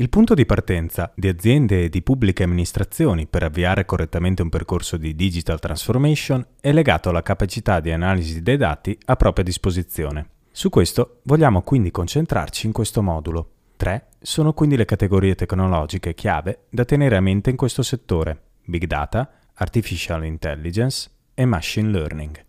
Il punto di partenza di aziende e di pubbliche amministrazioni per avviare correttamente un percorso di digital transformation è legato alla capacità di analisi dei dati a propria disposizione. Su questo vogliamo quindi concentrarci in questo modulo. Tre sono quindi le categorie tecnologiche chiave da tenere a mente in questo settore: Big Data, Artificial Intelligence e Machine Learning.